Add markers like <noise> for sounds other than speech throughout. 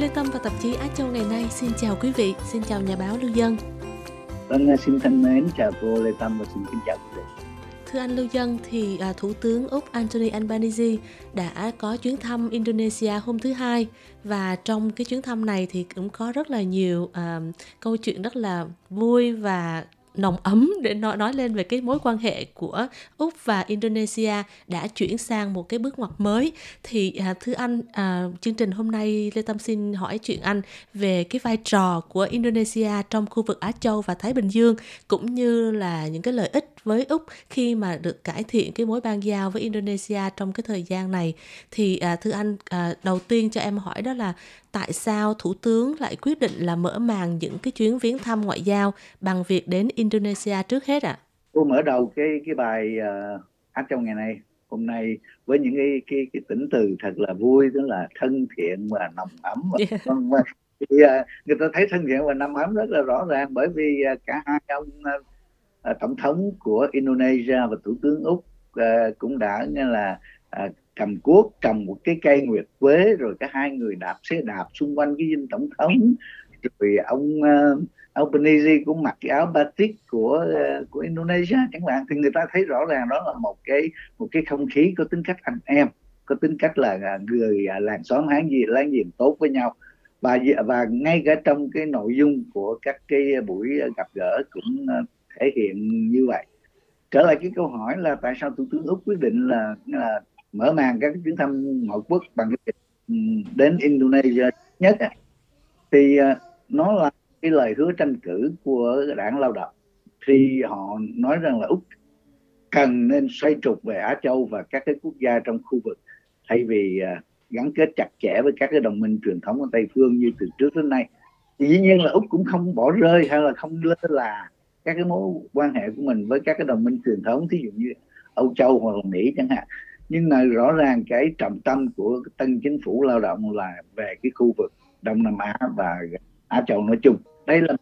Lê Tâm và tạp chí Á Châu ngày nay xin chào quý vị, xin chào nhà báo Lưu Dân. Vâng, xin thân mến chào cô Lê Tâm và xin kính chào quý vị. Thưa anh Lưu Dân, thì à, Thủ tướng Úc Anthony Albanese đã có chuyến thăm Indonesia hôm thứ Hai và trong cái chuyến thăm này thì cũng có rất là nhiều à, câu chuyện rất là vui và nồng ấm để nói nói lên về cái mối quan hệ của úc và indonesia đã chuyển sang một cái bước ngoặt mới. Thì à, thưa anh à, chương trình hôm nay lê tâm xin hỏi chuyện anh về cái vai trò của indonesia trong khu vực á châu và thái bình dương cũng như là những cái lợi ích với úc khi mà được cải thiện cái mối ban giao với indonesia trong cái thời gian này thì à, thưa anh à, đầu tiên cho em hỏi đó là tại sao thủ tướng lại quyết định là mở màn những cái chuyến viếng thăm ngoại giao bằng việc đến Indonesia trước hết ạ? À? Cô mở đầu cái cái bài uh, hát trong ngày nay hôm nay với những cái cái cái tỉnh từ thật là vui tức là thân thiện và nồng ấm và, yeah. thì uh, người ta thấy thân thiện và nồng ấm rất là rõ ràng bởi vì uh, cả hai ông uh, Ờ, tổng thống của Indonesia và thủ tướng úc uh, cũng đã nghe là uh, cầm cuốc cầm một cái cây nguyệt quế rồi cả hai người đạp xe đạp xung quanh cái dinh tổng thống. Rồi ông uh, Albanese cũng mặc cái áo batik của uh, của Indonesia. Chẳng hạn thì người ta thấy rõ ràng đó là một cái một cái không khí có tính cách anh em có tính cách là à, người à, làng xóm hán gì láng giềng tốt với nhau. Và và ngay cả trong cái nội dung của các cái buổi gặp gỡ cũng uh, thể hiện như vậy. Trở lại cái câu hỏi là tại sao thủ tướng úc quyết định là, là mở màn các chuyến thăm ngoại quốc bằng cái đến Indonesia nhất à? thì à, nó là cái lời hứa tranh cử của đảng lao động. Thì họ nói rằng là úc cần nên xoay trục về Á Châu và các cái quốc gia trong khu vực thay vì uh, gắn kết chặt chẽ với các cái đồng minh truyền thống của Tây phương như từ trước đến nay. Thì dĩ nhiên là úc cũng không bỏ rơi hay là không lơ là các cái mối quan hệ của mình với các cái đồng minh truyền thống, thí dụ như Âu Châu hoặc là Mỹ chẳng hạn. Nhưng mà rõ ràng cái trọng tâm của tân chính phủ lao động là về cái khu vực Đông Nam Á và Á Châu nói chung. Đây là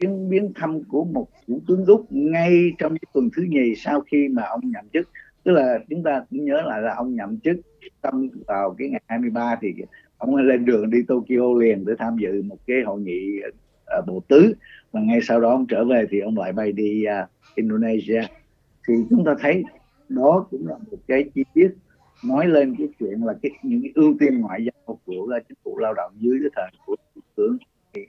chuyến viếng thăm của một thủ tướng Úc ngay trong tuần thứ nhì sau khi mà ông nhậm chức. Tức là chúng ta cũng nhớ lại là ông nhậm chức tâm vào cái ngày 23 thì ông lên đường đi Tokyo liền để tham dự một cái hội nghị ở bộ tứ và ngay sau đó ông trở về thì ông lại bay đi uh, Indonesia. Thì chúng ta thấy đó cũng là một cái chi tiết nói lên cái chuyện là cái những cái ưu tiên ngoại giao của chính phủ lao động dưới cái thời của thủ tướng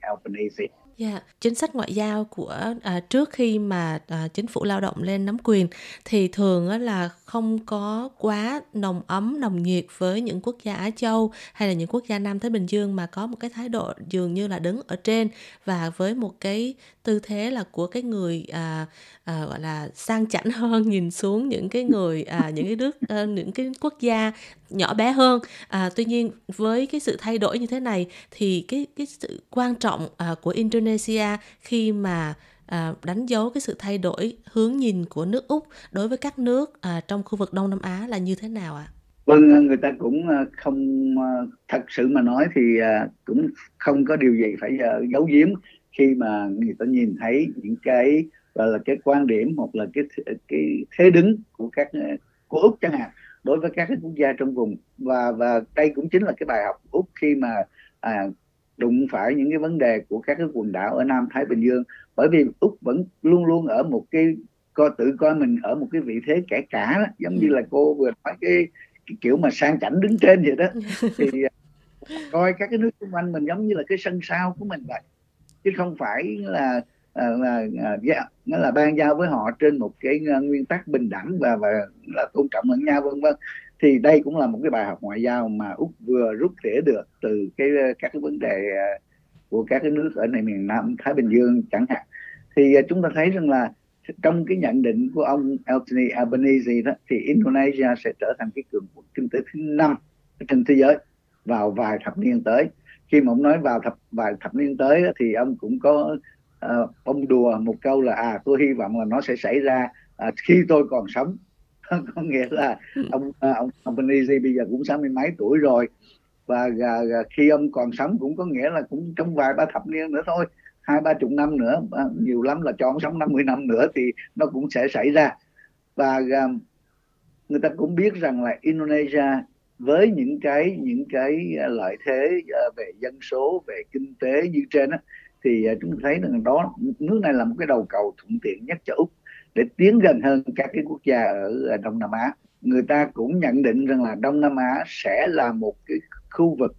Albanese. Yeah. Chính sách ngoại giao của à, trước khi mà à, chính phủ lao động lên nắm quyền thì thường á, là không có quá nồng ấm nồng nhiệt với những quốc gia Á Châu hay là những quốc gia Nam Thái Bình Dương mà có một cái thái độ dường như là đứng ở trên và với một cái tư thế là của cái người à, à, gọi là sang chảnh <laughs> hơn nhìn xuống những cái người à, những cái nước à, những cái quốc gia nhỏ bé hơn à, tuy nhiên với cái sự thay đổi như thế này thì cái cái sự quan trọng à, của Indonesia khi mà à, đánh dấu cái sự thay đổi hướng nhìn của nước Úc đối với các nước à, trong khu vực Đông Nam Á là như thế nào ạ? À? Vâng, người ta cũng à, không à, thật sự mà nói thì à, cũng không có điều gì phải giấu giếm khi mà người ta nhìn thấy những cái gọi là cái quan điểm hoặc là cái cái thế đứng của các của úc chẳng hạn đối với các cái quốc gia trong vùng và và đây cũng chính là cái bài học úc khi mà à, đụng phải những cái vấn đề của các cái quần đảo ở Nam Thái Bình Dương. Bởi vì úc vẫn luôn luôn ở một cái coi tự coi mình ở một cái vị thế kẻ cả đó. Giống như là cô vừa nói cái, cái kiểu mà sang chảnh đứng trên vậy đó. <laughs> Thì à, coi các cái nước xung quanh mình giống như là cái sân sau của mình vậy. Chứ không phải là Ờ, là dạ, là, là, ban giao với họ trên một cái à, nguyên tắc bình đẳng và và là tôn trọng lẫn nhau vân vân. Thì đây cũng là một cái bài học ngoại giao mà úc vừa rút rễ được từ cái à, các cái vấn đề à, của các cái nước ở này miền nam thái bình dương chẳng hạn. Thì chúng ta thấy rằng là trong cái nhận định của ông Anthony Albanese đó thì Indonesia sẽ trở thành cái cường quốc kinh tế thứ năm trên thế giới vào vài thập niên tới. Khi mà ông nói vào thập vài thập niên tới thì ông cũng có uh, ông đùa một câu là à tôi hy vọng là nó sẽ xảy ra uh, khi tôi còn sống. <laughs> Có nghĩa là ông uh, ông ông Benezi bây giờ cũng sáu mươi mấy tuổi rồi. Và uh, khi ông còn sống cũng có nghĩa là cũng trong vài ba thập niên nữa thôi hai ba chục năm nữa uh, nhiều lắm là cho ông sống 50 năm nữa thì nó cũng sẽ xảy ra. Và uh, người ta cũng biết rằng là Indonesia với những cái những cái lợi thế về dân số về kinh tế như trên á, thì à, chúng ta thấy rằng đó nước này là một cái đầu cầu thuận tiện nhất cho úc để tiến gần hơn các cái quốc gia ở à, đông nam á người ta cũng nhận định rằng là đông nam á sẽ là một cái khu vực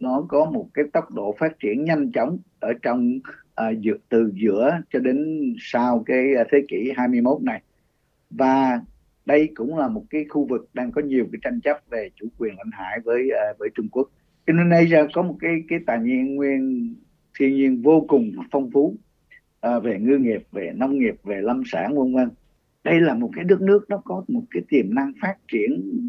nó có một cái tốc độ phát triển nhanh chóng ở trong uh, từ giữa cho đến sau cái thế kỷ 21 này và đây cũng là một cái khu vực đang có nhiều cái tranh chấp về chủ quyền lãnh hải với uh, với Trung Quốc. Indonesia có một cái cái tài nguyên nguyên thiên nhiên vô cùng phong phú uh, về ngư nghiệp, về nông nghiệp, về lâm sản vân vân. Đây là một cái đất nước nó có một cái tiềm năng phát triển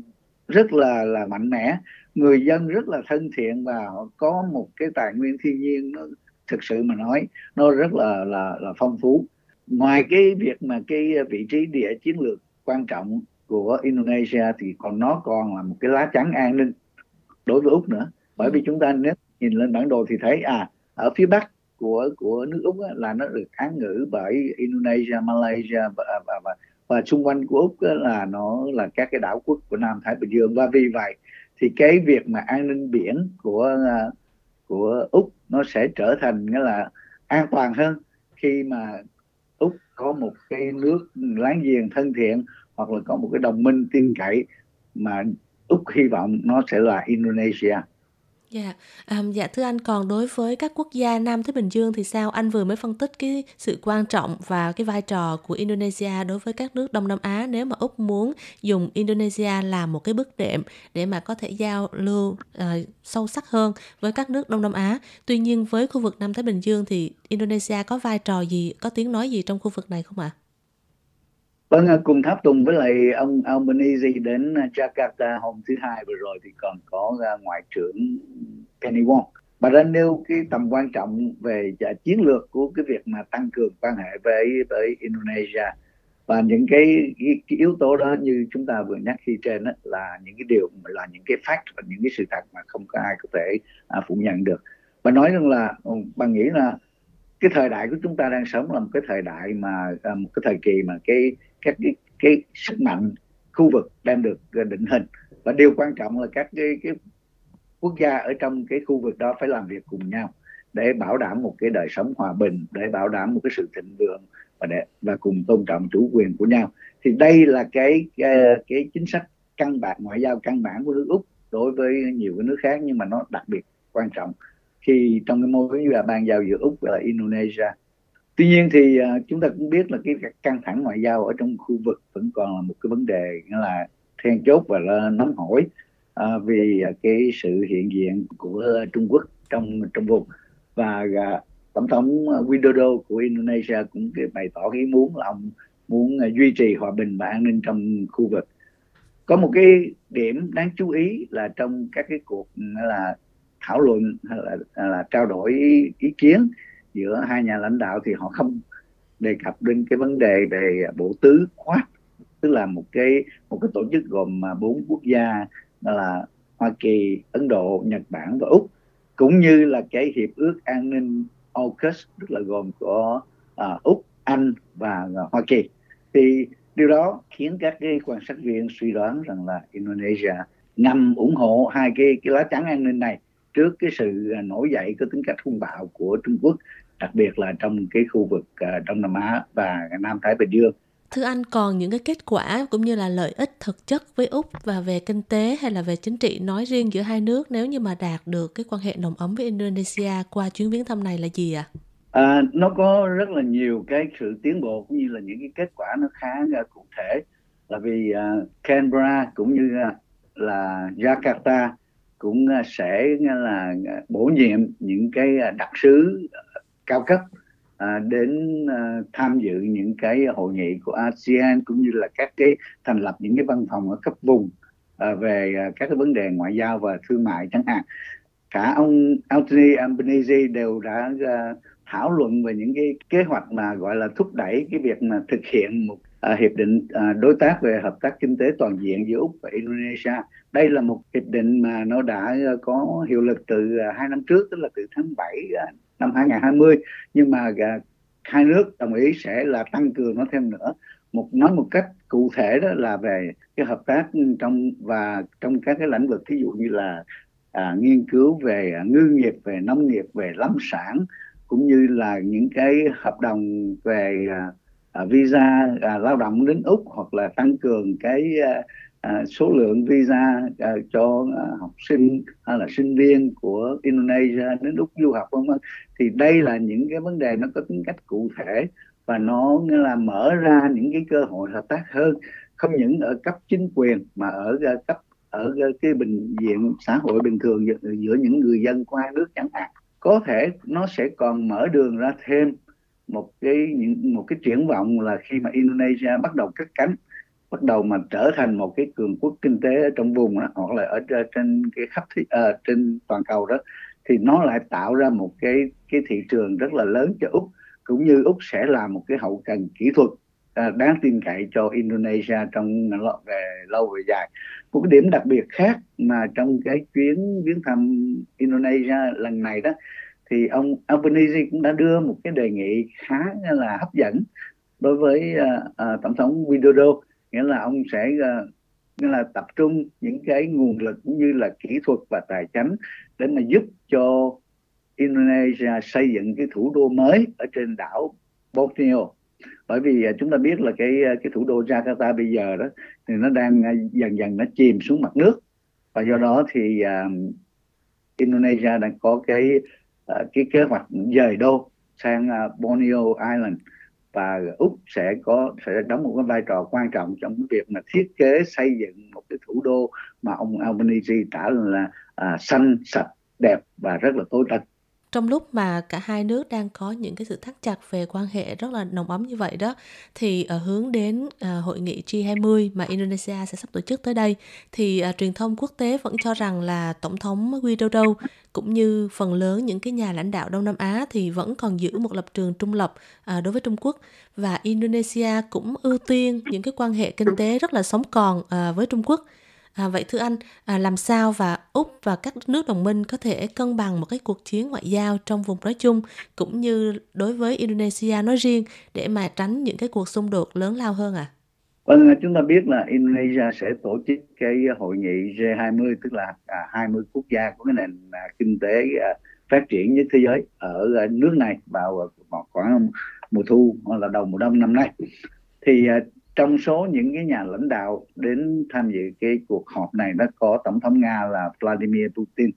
rất là là mạnh mẽ. Người dân rất là thân thiện và họ có một cái tài nguyên thiên nhiên nó thực sự mà nói nó rất là là là phong phú. Ngoài cái việc mà cái vị trí địa chiến lược quan trọng của Indonesia thì còn nó còn là một cái lá chắn an ninh đối với úc nữa. Bởi vì chúng ta nếu nhìn lên bản đồ thì thấy à ở phía bắc của của nước úc á, là nó được án ngữ bởi Indonesia, Malaysia và và, và, và xung quanh của úc á, là nó là các cái đảo quốc của Nam Thái Bình Dương. Và vì vậy thì cái việc mà an ninh biển của à, của úc nó sẽ trở thành nghĩa là an toàn hơn khi mà úc có một cái nước láng giềng thân thiện hoặc là có một cái đồng minh tin cậy mà úc hy vọng nó sẽ là indonesia. Dạ, à, dạ thưa anh còn đối với các quốc gia Nam Thái Bình Dương thì sao? Anh vừa mới phân tích cái sự quan trọng và cái vai trò của Indonesia đối với các nước Đông Nam Á nếu mà Úc muốn dùng Indonesia làm một cái bước đệm để mà có thể giao lưu uh, sâu sắc hơn với các nước Đông Nam Á. Tuy nhiên với khu vực Nam Thái Bình Dương thì Indonesia có vai trò gì, có tiếng nói gì trong khu vực này không ạ? À? Vâng, à, cùng tháp tùng với lại ông Albanese đến à, Jakarta hôm thứ hai vừa rồi thì còn có à, ngoại trưởng Penny Wong. Bà đã nêu cái tầm quan trọng về chiến lược của cái việc mà tăng cường quan hệ với với Indonesia và những cái, cái, cái yếu tố đó như chúng ta vừa nhắc khi trên đó, là những cái điều là những cái fact và những cái sự thật mà không có ai có thể à, phủ nhận được. Bà nói rằng là ừ, bà nghĩ là cái thời đại của chúng ta đang sống là một cái thời đại mà một cái thời kỳ mà cái các cái, cái sức mạnh khu vực đang được ờ, định hình. Và điều quan trọng là các cái, cái quốc gia ở trong cái khu vực đó phải làm việc cùng nhau để bảo đảm một cái đời sống hòa bình để bảo đảm một cái sự thịnh vượng và để và cùng tôn trọng chủ quyền của nhau. Thì đây là cái cái, cái chính sách căn bản ngoại giao căn bản của nước úc đối với nhiều cái nước khác nhưng mà nó đặc biệt quan trọng. Khi trong cái mối quan hệ ban giao giữa úc và Indonesia tuy nhiên thì uh, chúng ta cũng biết là cái căng thẳng ngoại giao ở trong khu vực vẫn còn là một cái vấn đề nghĩa là then chốt và là nóng hổi uh, vì uh, cái sự hiện diện của Trung Quốc trong trong vùng. Và uh, tổng thống Widodo của Indonesia cũng bày tỏ ý muốn là ông muốn uh, duy trì hòa bình và an ninh trong khu vực. Có một cái điểm đáng chú ý là trong các cái cuộc là thảo luận hay là, là trao đổi ý, ý kiến giữa hai nhà lãnh đạo thì họ không đề cập đến cái vấn đề về bộ tứ quát tức là một cái một cái tổ chức gồm à, bốn quốc gia đó là Hoa Kỳ, Ấn Độ, Nhật Bản và Úc cũng như là cái hiệp ước an ninh AUKUS tức là gồm của uh, à, Úc, Anh và uh, Hoa Kỳ. Thì điều đó khiến các cái quan sát viên suy đoán rằng là Indonesia ngầm ủng hộ hai cái cái lá chắn an ninh này trước cái sự nổi dậy có tính cách hung bạo của Trung Quốc đặc biệt là trong cái khu vực uh, Đông Nam Á và Nam Thái Bình Dương. Thưa anh còn những cái kết quả cũng như là lợi ích thực chất với Úc và về kinh tế hay là về chính trị nói riêng giữa hai nước nếu như mà đạt được cái quan hệ nồng ấm với Indonesia qua chuyến viếng thăm này là gì ạ? À? À, nó có rất là nhiều cái sự tiến bộ cũng như là những cái kết quả nó khá uh, cụ thể là vì uh, Canberra cũng như uh, là Jakarta cũng à, sẽ là à, bổ nhiệm những cái à, đặc sứ cao cấp à, đến à, tham dự những cái hội nghị của ASEAN cũng như là các cái thành lập những cái văn phòng ở cấp vùng à, về các cái vấn đề ngoại giao và thương mại chẳng hạn. Cả ông Anthony Albanese đều đã thảo luận về những cái kế hoạch mà gọi là thúc đẩy cái việc mà thực hiện một à, hiệp định à, đối tác về hợp tác kinh tế toàn diện giữa úc và indonesia. Đây là một hiệp định mà nó đã à, có hiệu lực từ à, hai năm trước tức là từ tháng 7 à, năm 2020 nhưng mà à, hai nước đồng ý sẽ là tăng cường nó thêm nữa. Một nói một cách cụ thể đó là về cái hợp tác trong và trong các cái lĩnh vực thí dụ như là à, nghiên cứu về à, ngư nghiệp về nông nghiệp về lâm sản cũng như là những cái hợp đồng về à, à visa à, lao động đến úc hoặc là tăng cường cái à, à, số lượng visa à, cho à, học sinh hay là sinh viên của Indonesia đến úc du học vân vân. Thì đây là những cái vấn đề nó có tính cách cụ thể và nó nghĩa là mở ra những cái cơ hội hợp tác hơn. Không những ở cấp chính quyền mà ở à, cấp ở à, cái bình diện xã hội bình thường giữa những người dân của hai nước chẳng hạn. Có thể nó sẽ còn mở đường ra thêm một cái những một cái triển vọng là khi mà Indonesia bắt đầu cất cánh bắt đầu mà trở thành một cái cường quốc kinh tế ở trong vùng đó, hoặc là ở trên cái khắp thế, à, trên toàn cầu đó thì nó lại tạo ra một cái cái thị trường rất là lớn cho úc cũng như úc sẽ là một cái hậu cần kỹ thuật à, đáng tin cậy cho Indonesia trong về lâu về dài. Một cái điểm đặc biệt khác mà trong cái chuyến viếng thăm Indonesia lần này đó thì ông Albanese cũng đã đưa một cái đề nghị khá là hấp dẫn đối với uh, uh, tổng thống Widodo nghĩa là ông sẽ uh, nghĩa là tập trung những cái nguồn lực cũng như là kỹ thuật và tài chính để mà giúp cho Indonesia xây dựng cái thủ đô mới ở trên đảo Borneo. Bởi vì ờ, chúng ta biết là cái ờ, cái thủ đô Jakarta bây giờ đó thì nó đang dần dần nó chìm xuống mặt nước. Và do đó thì uh, Indonesia đang có cái uh, cái kế hoạch dời đô sang uh, Borneo Island và úc sẽ có sẽ đóng một cái vai trò quan trọng trong cái việc mà thiết kế xây dựng một cái thủ đô mà ông Albanese tả là à, xanh sạch đẹp và rất là tối tân trong lúc mà cả hai nước đang có những cái sự thắt chặt về quan hệ rất là nồng ấm như vậy đó thì ở hướng đến uh, hội nghị G20 mà Indonesia sẽ sắp tổ chức tới đây thì uh, truyền thông quốc tế vẫn cho rằng là tổng thống Widodo cũng như phần lớn những cái nhà lãnh đạo Đông Nam Á thì vẫn còn giữ một lập trường trung lập uh, đối với Trung Quốc. Và Indonesia cũng ưu tiên những cái quan hệ kinh tế rất là sống còn uh, với Trung Quốc. À, vậy thưa anh, à, làm sao và Úc và các nước đồng minh có thể cân bằng một cái cuộc chiến ngoại giao trong vùng nói chung cũng như đối với Indonesia nói riêng để mà tránh những cái cuộc xung đột lớn lao hơn ạ? À? Vâng, chúng ta biết là Indonesia sẽ tổ chức cái hội nghị G20 tức là à, 20 quốc gia của cái nền à, kinh tế à, phát triển nhất thế giới ở nước này vào khoảng mùa thu hoặc là đầu mùa đông năm nay. Thì trong số những cái nhà lãnh đạo đến tham dự cái cuộc họp này nó có tổng thống nga là Vladimir Putin.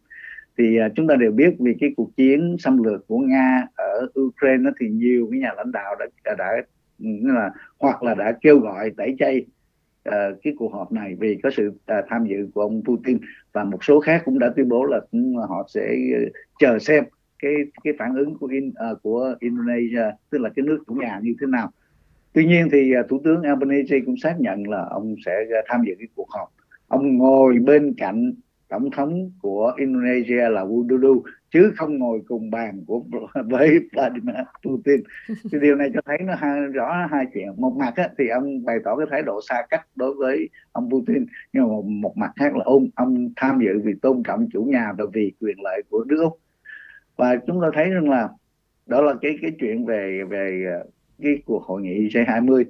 Thì uh, chúng ta đều biết vì cái cuộc chiến xâm lược của nga ở Ukraine thì nhiều cái nhà lãnh đạo đã đã, đã là hoặc là đã kêu gọi tẩy chay uh, cái cuộc họp này vì có sự uh, tham dự của ông Putin. Và một số khác cũng đã tuyên bố là họ sẽ ờ, chờ xem cái cái phản ứng của in, uh, ờ, của Indonesia tức là cái nước chủ nhà như thế nào tuy nhiên thì à, thủ tướng Albanese cũng xác nhận là ông sẽ à, tham dự cái cuộc họp. Ông ngồi bên cạnh tổng thống của Indonesia là Widodo chứ không ngồi cùng bàn của <laughs> với Vladimir Putin. Thì điều này cho thấy nó hai, rõ hai chuyện. Một mặt á, thì ông bày tỏ cái thái độ xa cách đối với ông Putin nhưng mà một, một mặt khác là ông ông tham dự vì tôn trọng chủ nhà và vì quyền lợi của nước Úc. Và chúng ta thấy rằng là đó là cái cái chuyện về về à, cái cuộc hội nghị G20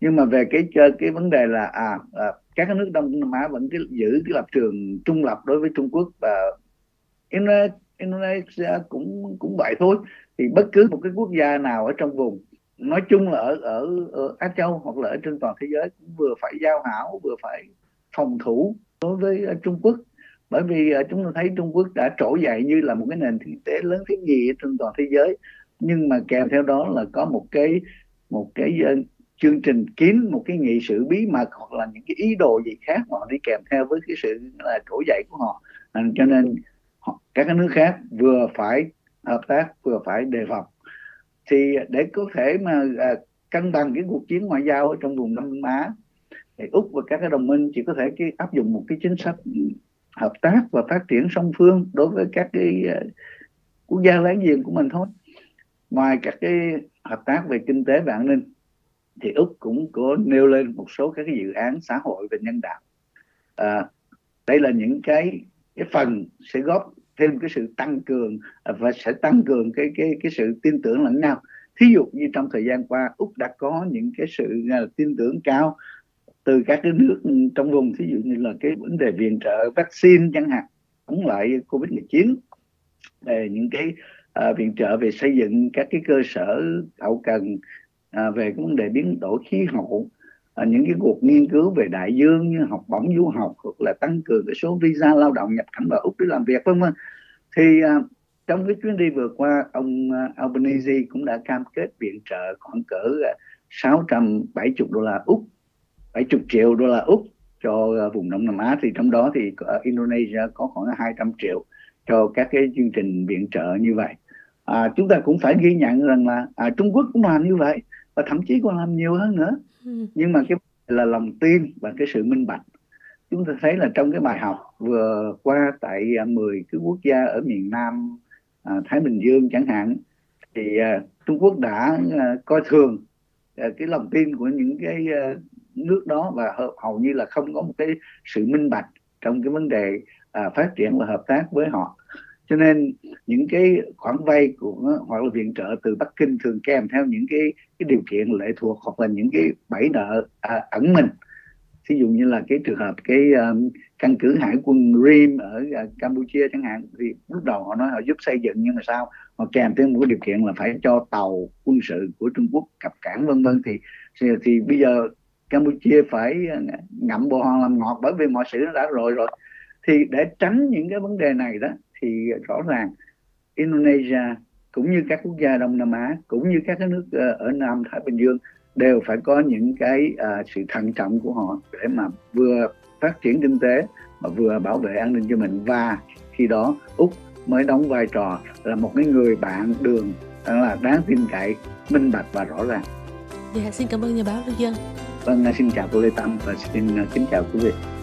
nhưng mà về cái cái vấn đề là à, à các nước Đông Nam Á vẫn cái, giữ cái lập trường trung lập đối với Trung Quốc và Indonesia cũng cũng vậy thôi. Thì bất cứ một cái quốc gia nào ở trong vùng nói chung là ở ở, ở Á Châu hoặc là ở trên toàn thế giới cũng vừa phải giao hảo vừa phải phòng thủ đối với à, Trung Quốc. Bởi vì à, chúng ta thấy Trung Quốc đã trỗi dậy như là một cái nền kinh tế lớn thứ nhì trên toàn thế giới nhưng mà kèm theo đó là có một cái một cái uh, chương trình kín một cái nghị sự bí mật hoặc là những cái ý đồ gì khác mà họ đi kèm theo với cái sự là trỗi dậy của họ. À, cho nên họ, các nước khác vừa phải hợp tác vừa phải đề phòng. Thì để có thể mà à, cân bằng cái cuộc chiến ngoại giao ở trong vùng Đông Nam Á thì úc và các cái đồng minh chỉ có thể cái áp dụng một cái chính sách hợp tác và phát triển song phương đối với các cái uh, quốc gia láng giềng của mình thôi ngoài các cái hợp tác về kinh tế và an ninh thì úc cũng có nêu lên một số các cái dự án xã hội và nhân đạo. À, đây là những cái cái phần sẽ góp thêm cái sự tăng cường và sẽ tăng cường cái cái cái sự tin tưởng lẫn nhau. Thí dụ như trong thời gian qua úc đã có những cái sự à, tin tưởng cao từ các cái nước trong vùng thí dụ như là cái vấn đề viện trợ vaccine chẳng hạn chống lại covid 19 về những cái à, viện trợ về xây dựng các cái cơ sở hậu cần à, về cái vấn đề biến đổi khí hậu. À, những cái cuộc nghiên cứu về đại dương như học bổng du học hoặc là tăng cường cái số visa lao động nhập cảnh vào úc để làm việc vân vân. Thì à, trong cái chuyến đi vừa qua ông Albanese cũng đã cam kết viện trợ khoảng cỡ 670 đô la úc 70 triệu đô la úc cho vùng Đông Nam Á. Thì trong đó thì ở Indonesia có khoảng 200 triệu cho các cái chương trình viện trợ như vậy à, chúng ta cũng phải ghi nhận rằng là à, Trung Quốc cũng làm như vậy và thậm chí còn làm nhiều hơn nữa. Ừ. nhưng mà cái là lòng tin và cái sự minh bạch. Chúng ta thấy là trong cái bài học vừa qua tại 10 à, cái quốc gia ở miền Nam à, Thái Bình Dương chẳng hạn thì à, Trung Quốc đã à, coi thường à, cái lòng tin của những cái à, nước đó và hầu như là không có một cái sự minh bạch trong cái vấn đề à, phát triển và hợp tác với họ cho nên những cái khoản vay của hoặc là viện trợ từ Bắc Kinh thường kèm theo những cái cái điều kiện lệ thuộc hoặc là những cái bẫy nợ à, ẩn mình. Ví dụ như là cái trường hợp cái um, căn cứ hải quân Rim ở uh, Campuchia chẳng hạn thì lúc đầu họ nói họ giúp xây dựng nhưng mà sao? Họ kèm thêm một cái điều kiện là phải cho tàu quân sự của Trung Quốc cập cảng vân vân. Thì, thì thì bây giờ Campuchia phải ờ, ngậm bồ hòn làm ngọt bởi vì mọi sự nó đã rồi rồi. Thì để tránh những cái vấn đề này đó thì rõ ràng Indonesia cũng như các quốc gia Đông Nam Á cũng như các cái nước uh, ở Nam Thái Bình Dương đều phải có những cái uh, sự thận trọng của họ để mà vừa phát triển kinh tế mà vừa bảo vệ an ninh cho mình. Và khi đó úc mới đóng vai trò là một cái người bạn đường là đáng tin cậy minh bạch và rõ ràng. Dạ xin cảm ơn nhà báo lưu dân. Vâng xin chào cô lê tâm và xin kính chào quý vị